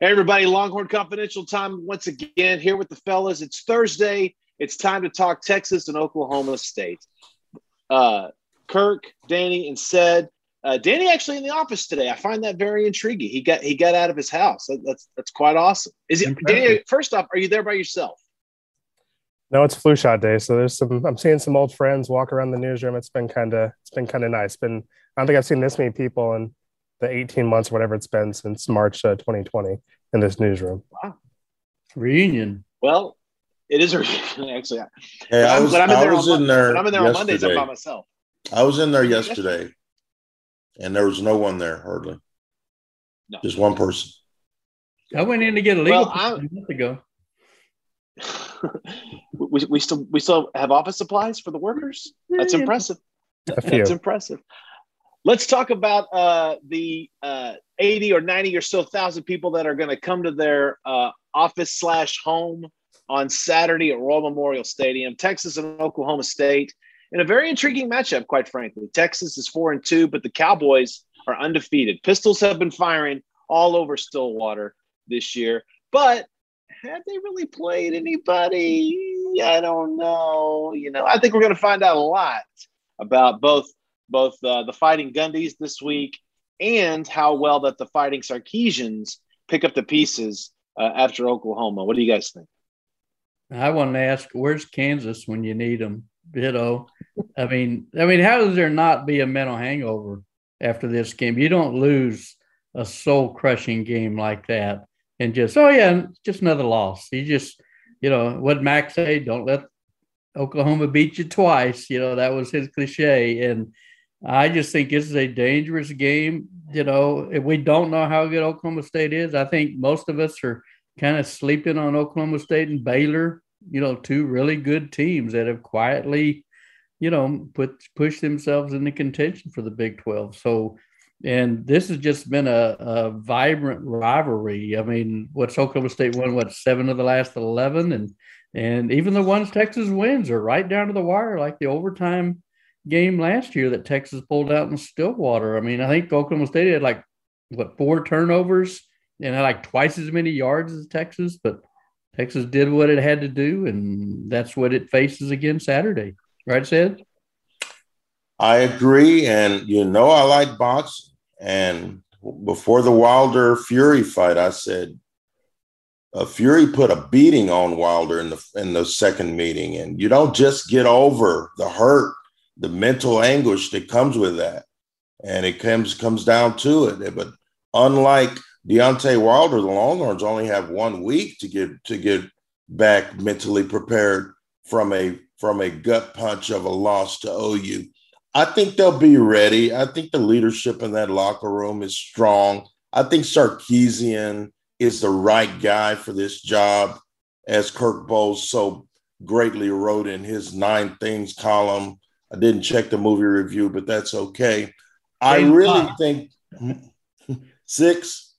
Hey, everybody, Longhorn Confidential time once again here with the fellas. It's Thursday. It's time to talk Texas and Oklahoma State. Uh, Kirk, Danny, and said uh, Danny actually in the office today. I find that very intriguing. He got he got out of his house. That, that's that's quite awesome. Is it Danny? First off, are you there by yourself? No, it's flu shot day, so there's some. I'm seeing some old friends walk around the newsroom. It's been kind of it's been kind of nice. Been I don't think I've seen this many people in the 18 months, whatever it's been since March uh, 2020 in this newsroom. Wow. Reunion. Well, it is a reunion, actually. Hey, I was, I'm, I was in there. I'm in there on Mondays, I'm by myself. I was in there yesterday, and there was no one there hardly. No. Just one person. I went in to get a legal well, a month ago. we, we still we still have office supplies for the workers. That's impressive. That's impressive. Let's talk about uh, the uh, 80 or 90 or so thousand people that are going to come to their uh, office slash home on Saturday at Royal Memorial Stadium, Texas and Oklahoma State, in a very intriguing matchup, quite frankly. Texas is four and two, but the Cowboys are undefeated. Pistols have been firing all over Stillwater this year, but have they really played anybody? I don't know. You know, I think we're going to find out a lot about both both uh, the Fighting Gundies this week and how well that the Fighting Sarkisians pick up the pieces uh, after Oklahoma. What do you guys think? I want to ask, where's Kansas when you need them? Know, I mean, I mean, how does there not be a mental hangover after this game? You don't lose a soul crushing game like that and just, oh yeah, just another loss. You just, you know, what Max say? Don't let Oklahoma beat you twice. You know, that was his cliche. And I just think this is a dangerous game. You know, if we don't know how good Oklahoma State is, I think most of us are kind of sleeping on Oklahoma State and Baylor. You know, two really good teams that have quietly, you know, put pushed themselves into contention for the Big Twelve. So, and this has just been a, a vibrant rivalry. I mean, what's Oklahoma State won? What seven of the last eleven, and and even the ones Texas wins are right down to the wire, like the overtime game last year that Texas pulled out in Stillwater. I mean, I think Oklahoma State had like what four turnovers and had like twice as many yards as Texas, but Texas did what it had to do, and that's what it faces again Saturday. Right, Sid? I agree, and you know I like boxing. And before the Wilder Fury fight, I said uh, Fury put a beating on Wilder in the in the second meeting, and you don't just get over the hurt the mental anguish that comes with that. And it comes comes down to it. But unlike Deontay Wilder, the Longhorns only have one week to get to get back mentally prepared from a from a gut punch of a loss to OU. I think they'll be ready. I think the leadership in that locker room is strong. I think Sarkisian is the right guy for this job, as Kirk Bohls so greatly wrote in his nine things column I didn't check the movie review, but that's okay. I really think six.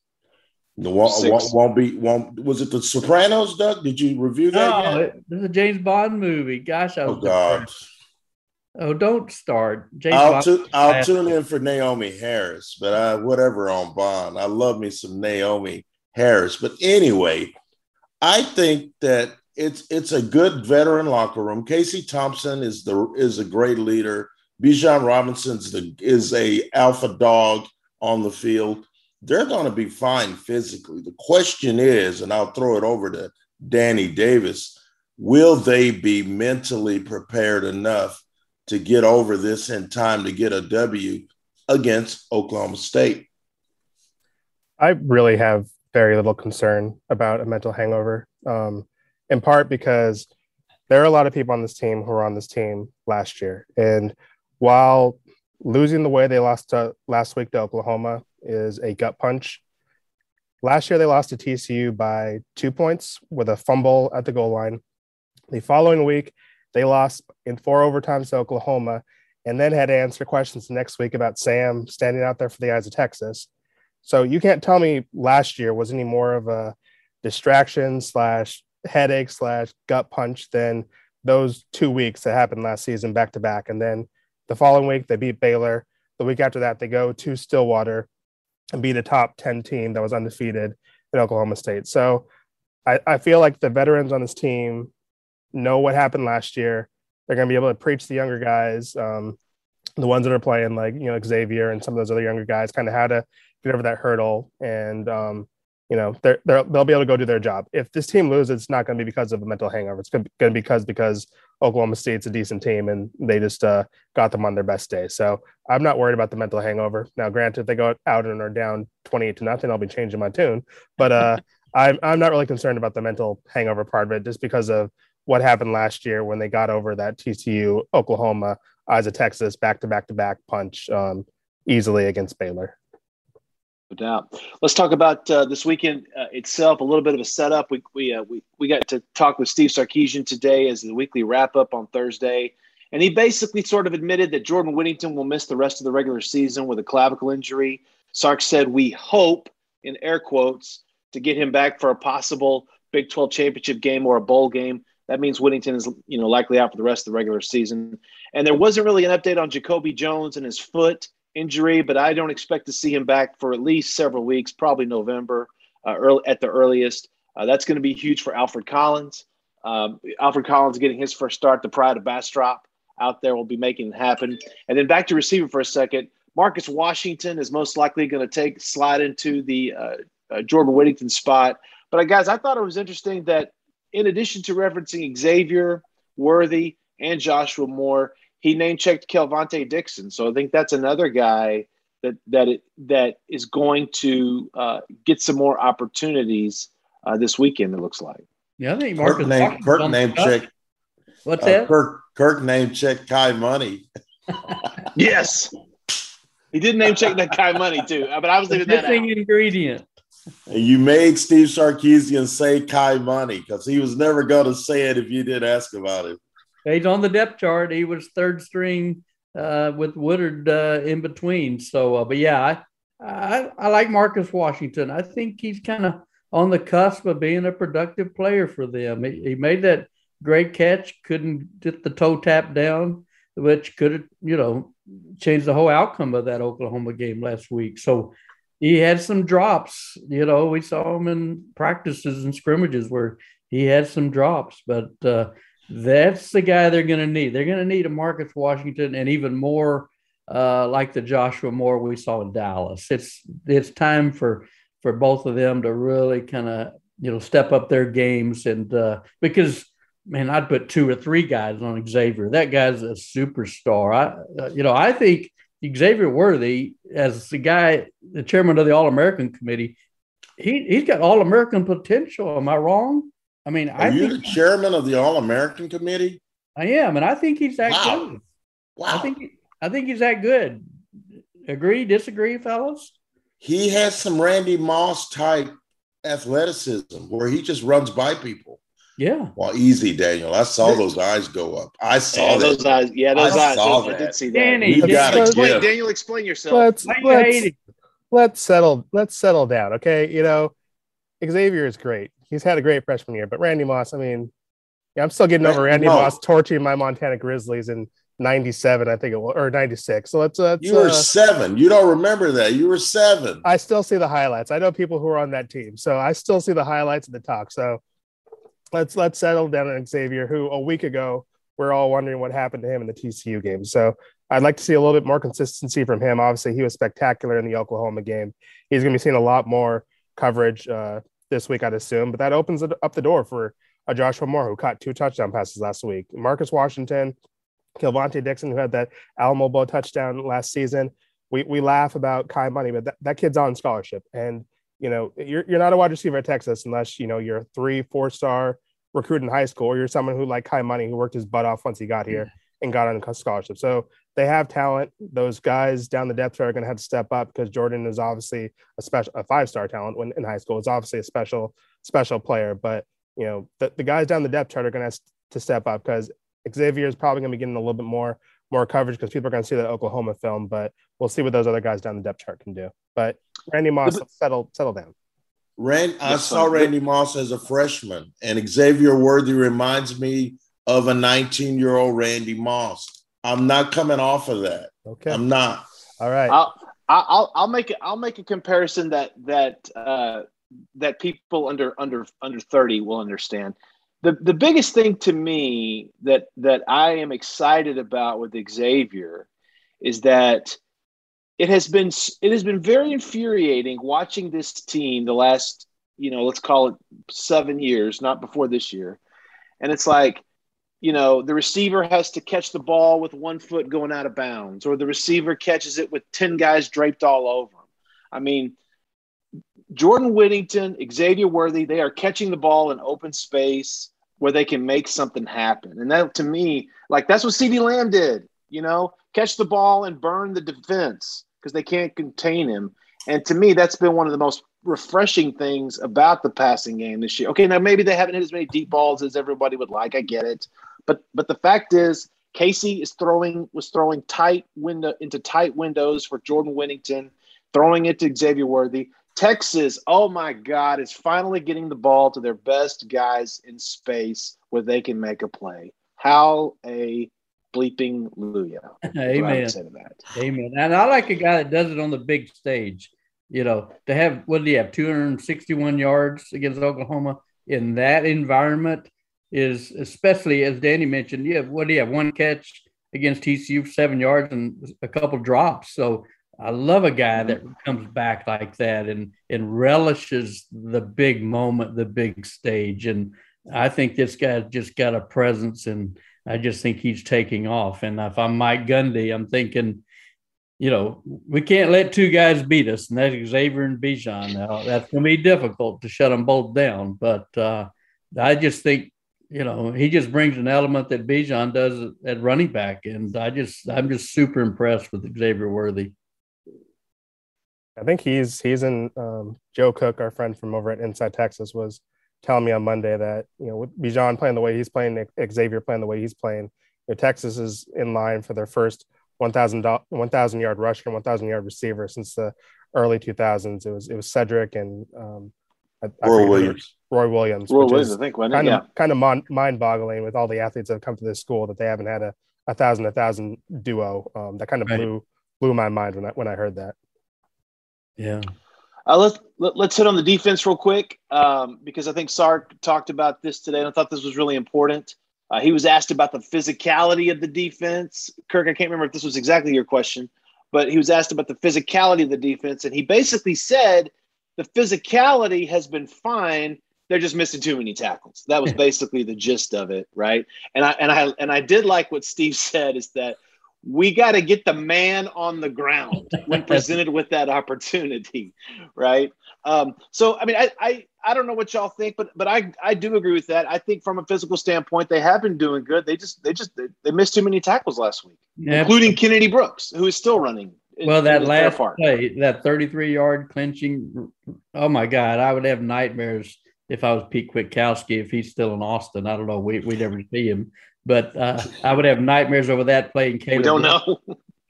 The won't, won't, won't, be won't was it the Sopranos, Doug? Did you review that? No, is a James Bond movie. Gosh, I oh, was oh God. Oh, don't start. James I'll, tu- I'll tune in for Naomie Harris, but I, whatever on Bond. I love me some Naomie Harris. But anyway, I think that it's it's a good veteran locker room. Casey Thompson is the is a great leader. Bijan Robinson's the is a alpha dog on the field. They're going to be fine physically. The question is, and I'll throw it over to Danny Davis, will they be mentally prepared enough to get over this in time to get a W against Oklahoma State? I really have very little concern about a mental hangover. Um, in part because there are a lot of people on this team who were on this team last year. And while losing the way they lost to, last week to Oklahoma is a gut punch, last year they lost to TCU by two points with a fumble at the goal line. The following week, they lost in four overtimes to Oklahoma and then had to answer questions next week about Sam standing out there for the eyes of Texas. So you can't tell me last year was any more of a distraction slash headache slash gut punch than those two weeks that happened last season back to back. And then the following week, they beat Baylor. The week after that, they go to Stillwater and beat a top 10 team that was undefeated. in Oklahoma State. So I, I feel like the veterans on this team know what happened last year. They're going to be able to preach the younger guys, um, the ones that are playing, like you know Xavier and some of those other younger guys, kind of how to get over that hurdle and um, you know they're, they're they'll be able to go do their job. If this team loses it's not going to be because of a mental hangover. It's going to be because because oklahoma state's a decent team and they just uh, got them on their best day. So i'm not worried about the mental hangover. Now granted if they go out and are down 28 to nothing i'll be changing my tune. But uh, I'm, I'm not really concerned about the mental hangover part of it just because of what happened last year when they got over that tcu oklahoma eyes of texas back to back to back punch um, easily against baylor no doubt. Let's talk about uh, this weekend uh, itself. A little bit of a setup. We we uh, we we got to talk with Steve Sarkisian today as the weekly wrap up on Thursday, and he basically sort of admitted that Jordan Whittington will miss the rest of the regular season with a clavicle injury. Sark said, "We hope," in air quotes, to get him back for a possible Big 12 championship game or a bowl game. That means Whittington is, you know, likely out for the rest of the regular season. And there wasn't really an update on Jacoby Jones and his foot injury, but I don't expect to see him back for at least several weeks, probably November uh, early, at the earliest. Uh, that's going to be huge for Alfred Collins. Um, Alfred Collins getting his first start, the pride of Bastrop out there will be making it happen. And then back to receiver for a second. Marcus Washington is most likely going to take slide into the uh, uh, Jordan Whittington spot. But uh, guys, I thought it was interesting that in addition to referencing Xavier Worthy and Joshua Moore, he name checked Kelvontay Dixon. So I think that's another guy that that it, that is going to uh, get some more opportunities uh, this weekend. It looks like. Yeah, I think Marcus Kirk name, Kirk name check. What's uh, that? Kirk, Kirk name check Kai Money. yes, he did name check that Kai Money too, uh, but I was leaving that out. ingredient. And you made Steve Sarkisian say Kai Money because he was never going to say it if you didn't ask about it. He's on the depth chart. He was third string uh, with Woodard uh, in between. So, uh, but yeah, I, I, I like Marcus Washington. I think he's kind of on the cusp of being a productive player for them. He, he made that great catch, couldn't get the toe tap down, which could have, you know, changed the whole outcome of that Oklahoma game last week. So he had some drops. You know, we saw him in practices and scrimmages where he had some drops, but uh, that's the guy they're going to need. They're going to need a Marcus Washington and even more uh, like the Joshua Moore we saw in Dallas. It's it's time for for both of them to really kind of you know step up their games and uh, because man, I'd put two or three guys on Xavier. That guy's a superstar. I uh, you know I think Xavier Worthy as the guy, the chairman of the All American Committee. He, he's got all American potential. Am I wrong? I mean, Are I you think the chairman of the All American Committee? I am, and I think he's that Wow. good. Wow. I think I think he's that good. Agree? Disagree, fellas? he has some Randy Moss type athleticism where he just runs by people. Yeah. Well, easy, Daniel. I saw those eyes go up. I saw Yeah, those eyes. Yeah, those I eyes. saw I that. did see that. Danny, You gotta explain, give. Daniel, explain yourself. let's let's, let's settle let's settle down okay you know xavier is great he's had a great freshman year but randy moss i mean yeah, i'm still getting over randy No. moss torching my montana grizzlies in 97 i think it was or 96 so let's, let's You were uh, seven. You don't remember that. You were seven. i still see the highlights i know people who are on that team so i still see the highlights of the talk so let's let's settle down on xavier who a week ago we're all wondering what happened to him in the tcu game so I'd like to see a little bit more consistency from him. Obviously, he was spectacular in the Oklahoma game. He's going to be seeing a lot more coverage uh, this week, I'd assume. But that opens up the door for a Joshua Moore who caught two touchdown passes last week. Marcus Washington, Kelvontay Dixon, who had that Alamo Bowl touchdown last season. We, we laugh about Kai Money, but that, that kid's on scholarship. And, you know, you're, you're not a wide receiver at Texas unless, you know, you're a three, four star recruit in high school or you're someone who like Kai Money who worked his butt off once he got here and got on a scholarship. So they have talent. Those guys down the depth chart are going to have to step up because Jordan is obviously a special, a five star talent when in high school. Is obviously a special, special player. But you know, the, the guys down the depth chart are going to have to step up because Xavier is probably going to be getting a little bit more more coverage because people are going to see that Oklahoma film. But we'll see what those other guys down the depth chart can do. But Randy Moss, settle settle down. Rand, I saw. Randy Moss as a freshman, and Xavier Worthy reminds me of a 19 year old Randy Moss. I'm not coming off of that. Okay. I'm not. All right. I'll, I'll I'll make it. I'll make a comparison that that uh, that people under under under 30 will understand. The the biggest thing to me that that I am excited about with Xavier is that it has been it has been very infuriating watching this team the last you know let's call it seven years not before this year and it's like you know the receiver has to catch the ball with one foot going out of bounds or the receiver catches it with 10 guys draped all over him i mean jordan whittington xavier worthy they are catching the ball in open space where they can make something happen and that to me like that's what CeeDee Lamb did you know catch the ball and burn the defense because they can't contain him. And to me, that's been one of the most refreshing things about the passing game this year. Okay, now maybe they haven't hit as many deep balls as everybody would like. I get it, but but the fact is, Casey is throwing was throwing tight window into tight windows for Jordan Whittington, throwing it to Xavier Worthy. Texas, oh my God, is finally getting the ball to their best guys in space where they can make a play. How a bleeping Luya. Amen. Amen. And I like a guy that does it on the big stage. You know, to have what do you have? 261 yards against Oklahoma in that environment is especially as Danny mentioned, you have what do you have? One catch against TCU seven yards and a couple drops. So I love a guy that comes back like that and and relishes the big moment, the big stage. And I think this guy just got a presence and I just think he's taking off. And if I'm Mike Gundy, I'm thinking, you know, we can't let two guys beat us, and that's Xavier and Bijan. Now that's going to be difficult to shut them both down. But uh, I just think, you know, he just brings an element that Bijan does at running back, and I just, I'm just super impressed with Xavier Worthy. I think he's he's in um, Joe Cook, our friend from over at Inside Texas, was telling me on Monday that you know with Bijan playing the way he's playing, Xavier playing the way he's playing, you know, Texas is in line for their first 1,000 1,000 yard rusher and 1,000 yard receiver since the early 2000s. It was it was Cedric and um, I, Roy Williams. Roy Williams. Roy Williams, I think, kind of yeah. kind of mon- mind boggling with all the athletes that have come to this school that they haven't had a a thousand a thousand duo. Um, that kind of right. blew blew my mind when I when I heard that. Yeah. Uh, let's let, us let us hit on the defense real quick um, because I think Sark talked about this today, and I thought this was really important. Uh, he was asked about the physicality of the defense. Kirk, I can't remember if this was exactly your question, but he was asked about the physicality of the defense, and he basically said the physicality has been fine. They're just missing too many tackles. That was basically the gist of it, right? And I and I and I did like what Steve said is that we got to get the man on the ground when presented with that opportunity, right? Um, so, I mean, I, I, I don't know what y'all think, but but I, I do agree with that. I think from a physical standpoint, they have been doing good. They just they just they, they missed too many tackles last week, yeah. including Kennedy Brooks, who is still running. Well, that last play, that 33 yard clinching, oh my God, I would have nightmares if I was Pete Kwiatkowski if he's still in Austin. I don't know. We we never see him. But uh, I would have nightmares over that playing Caleb. We don't know.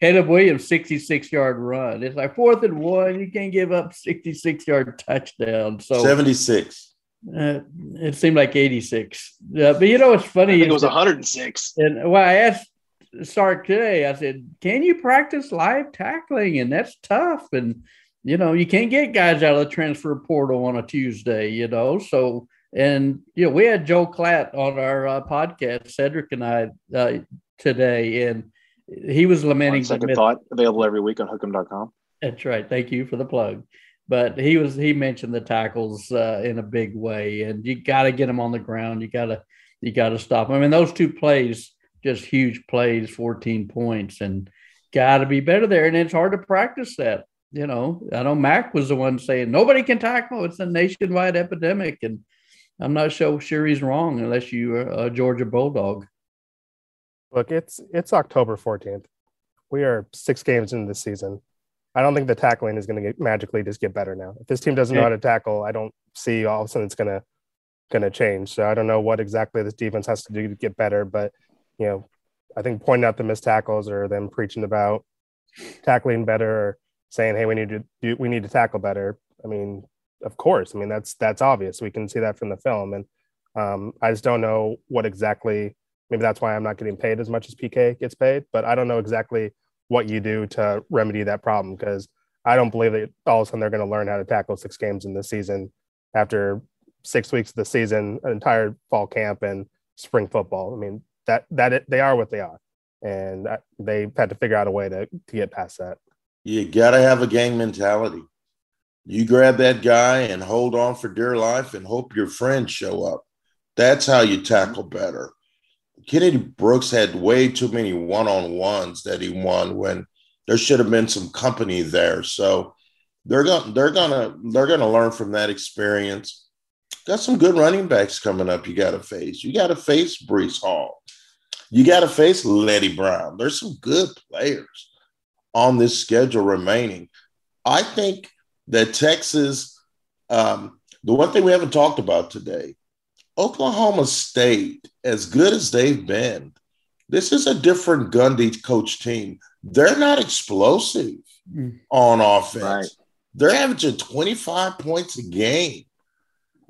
Caleb Williams, 66 yard run. It's like fourth and one. You can't give up 66 yard touchdown. So 76. Uh, it seemed like 86. Uh, but you know, it's funny. it was 106. And well, I asked Sark today, I said, can you practice live tackling? And that's tough. And, you know, you can't get guys out of the transfer portal on a Tuesday, you know. So and you know, we had Joel Klatt on our uh, podcast, Cedric and I uh, today, and he was lamenting. second thought, available every week on Hook'em.com. That's right. Thank you for the plug. But he was he mentioned the tackles uh, in a big way, and you got to get them on the ground. You got to you got to stop. Them. I mean, those two plays, just huge plays, fourteen points, and got to be better there. And it's hard to practice that. You know, I know Mack was the one saying nobody can tackle. It's a nationwide epidemic, and I'm not so sure he's wrong unless you are a Georgia Bulldog. Look, it's it's October 14th. We are six games into the season. I don't think the tackling is going to get magically just get better now. If this team doesn't know how to tackle, I don't see all of a sudden it's going to going to change. So I don't know what exactly this defense has to do to get better, but you know, I think pointing out the missed tackles or them preaching about tackling better or saying, "Hey, we need to do we need to tackle better." I mean, of course. I mean, that's that's obvious. We can see that from the film, and um, I just don't know what exactly. Maybe that's why I'm not getting paid as much as PK gets paid, but I don't know exactly what you do to remedy that problem because I don't believe that all of a sudden they're going to learn how to tackle six games in the season after six weeks of the season, an entire fall camp and spring football. I mean, that that it, they are what they are, and they've had to figure out a way to to get past that. You got to have a gang mentality. You grab that guy and hold on for dear life and hope your friends show up. That's how you tackle better. Kennedy Brooks had way too many one on ones that he won when there should have been some company there. So they're going they're gonna they're gonna learn from that experience. Got some good running backs coming up. You got to face. You got to face Breece Hall. You got to face Leddie Brown. There's some good players on this schedule remaining. I think that Texas. Um, the one thing we haven't talked about today, Oklahoma State, as good as they've been, this is a different Gundy coach team. They're not explosive mm. on offense. Right. They're averaging 25 points a game.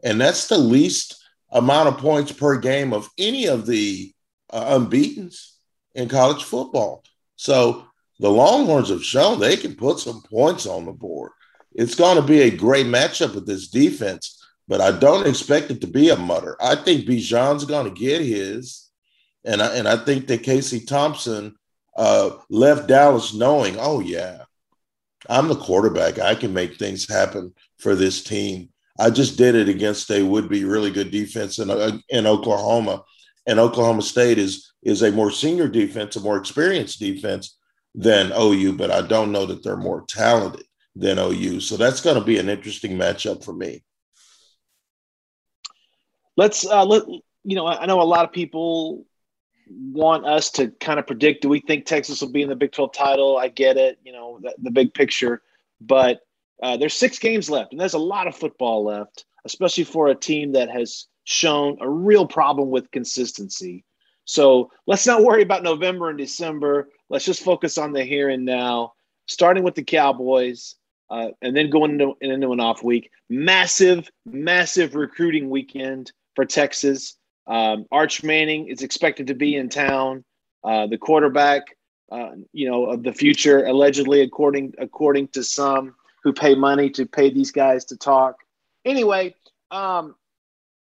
And that's the least amount of points per game of any of the uh, unbeatens in college football. So the Longhorns have shown they can put some points on the board. It's going to be a great matchup with this defense, but I don't expect it to be a mutter. I think Bijan's going to get his, and I, and I think that Casey Thompson uh, left Dallas knowing, oh yeah, I'm the quarterback. I can make things happen for this team. I just did it against a would be really good defense in, uh, in Oklahoma, and Oklahoma State is is a more senior defense, a more experienced defense than OU, but I don't know that they're more talented than OU. So that's going to be an interesting matchup for me. Let's uh, let you know. I know a lot of people want us to kind of predict. Do we think Texas will be in the Big Twelve title? I get it. You know the, the big picture, but uh, there's six games left, and there's a lot of football left, especially for a team that has shown a real problem with consistency. So let's not worry about November and December. Let's just focus on the here and now, starting with the Cowboys uh, and then going into, into an off week. Massive, massive recruiting weekend for Texas. Um, Arch Manning is expected to be in town. Uh, the quarterback, uh, you know, of the future, allegedly, according according to some who pay money to pay these guys to talk. Anyway, um,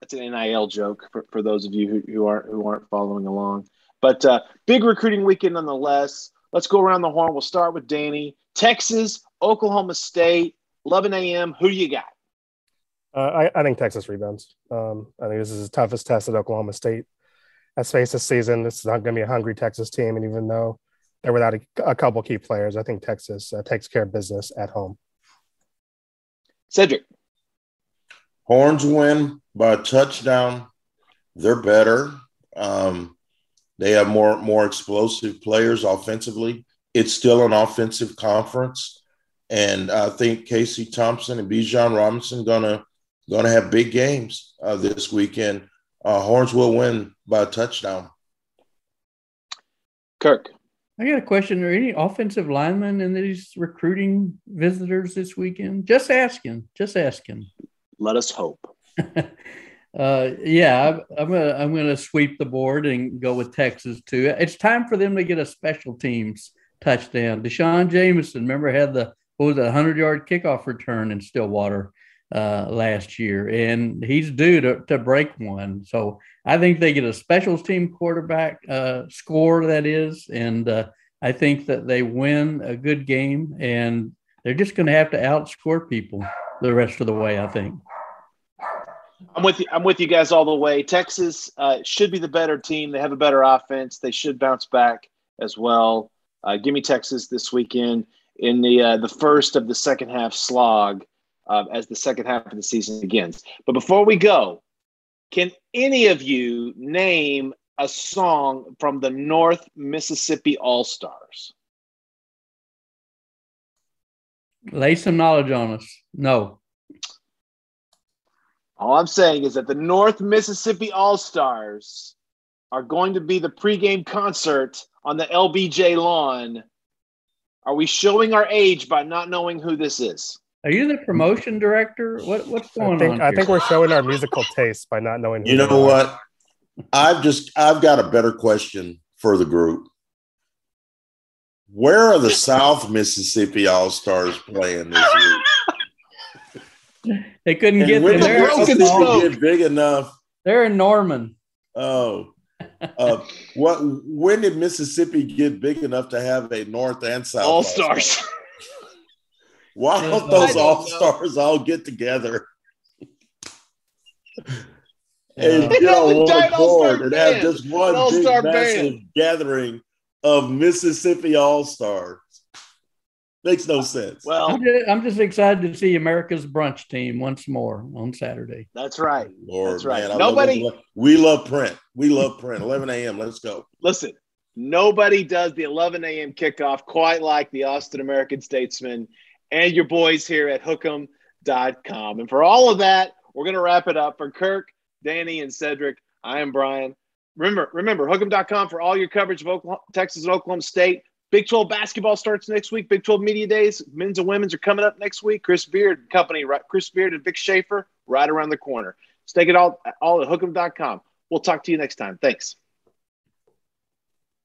that's an NIL joke for, for those of you who, who aren't who aren't following along. But uh, big recruiting weekend nonetheless. Let's go around the horn. We'll start with Danny. Texas, Oklahoma State, 11 a.m. Who do you got? Uh, I, I, think Texas rebounds. Um, I think this is the toughest test that Oklahoma State has faced this season. This is not going to be a hungry Texas team. And even though they're without a, a couple key players, I think Texas uh, takes care of business at home. Cedric. Horns win by a touchdown. They're better. Um, they have more more explosive players offensively. It's still an offensive conference, and I think Casey Thompson and Bijan Robinson gonna gonna have big games uh, this weekend. Uh, Horns will win by a touchdown. Kirk. I got a question. Are any offensive linemen in these recruiting visitors this weekend? Just asking. Just asking. Let us hope. uh, yeah, I'm, I'm gonna I'm gonna sweep the board and go with Texas too. It's time for them to get a special teams touchdown. D'Shawn Jamison, remember, had the what was a hundred yard kickoff return in Stillwater uh, last year, and he's due to, to break one. So I think they get a specials team quarterback uh, score that is, and uh, I think that they win a good game, and they're just going to have to outscore people the rest of the way. I think. I'm with you. I'm with you guys all the way. Texas uh, should be the better team. They have a better offense. They should bounce back as well. Uh, give me Texas this weekend in the uh, the first of the second half slog uh, as the second half of the season begins. But before we go, can any of you name a song from the North Mississippi All Stars? Lay some knowledge on us. No. All I'm saying is that the North Mississippi All Stars are going to be the pregame concert on the LBJ lawn. Are we showing our age by not knowing who this is? Are you the promotion director? What what's going I think, on? I think we're showing our musical taste by not knowing. you know what? I've just I've got a better question for the group. Where are the South Mississippi All Stars playing this year? they couldn't And get when there. did broken They're, the smoke. get big enough? they're in Norman. Oh, uh, what? When did Mississippi get big enough to have a North and South All stars. Why don't don't those all stars all get together and Yeah. get have on one giant all-star board and have band. just one big massive band. gathering of Mississippi all stars? Makes no sense. well, I'm just, I'm just excited to see America's brunch team once more on Saturday. that's right. Lord, That's right. man, Nobody- love, we love print. We love print. 11 a.m. Let's go. Listen, nobody does the 11 a.m. kickoff quite like the Austin American Statesman and your boys here at hookem.com. And for all of that, we're going to wrap it up. For Kirk, Danny, and Cedric, I am Brian. Remember, remember, hookem.com for all your coverage of Oklahoma, Texas and Oklahoma State. Big 12 basketball starts next week. Big 12 media days, men's and women's are coming up next week. Chris Beard and company, right? Chris Beard and Vic Schaefer right around the corner. Stake it all, all at hookem.com. We'll talk to you next time. Thanks.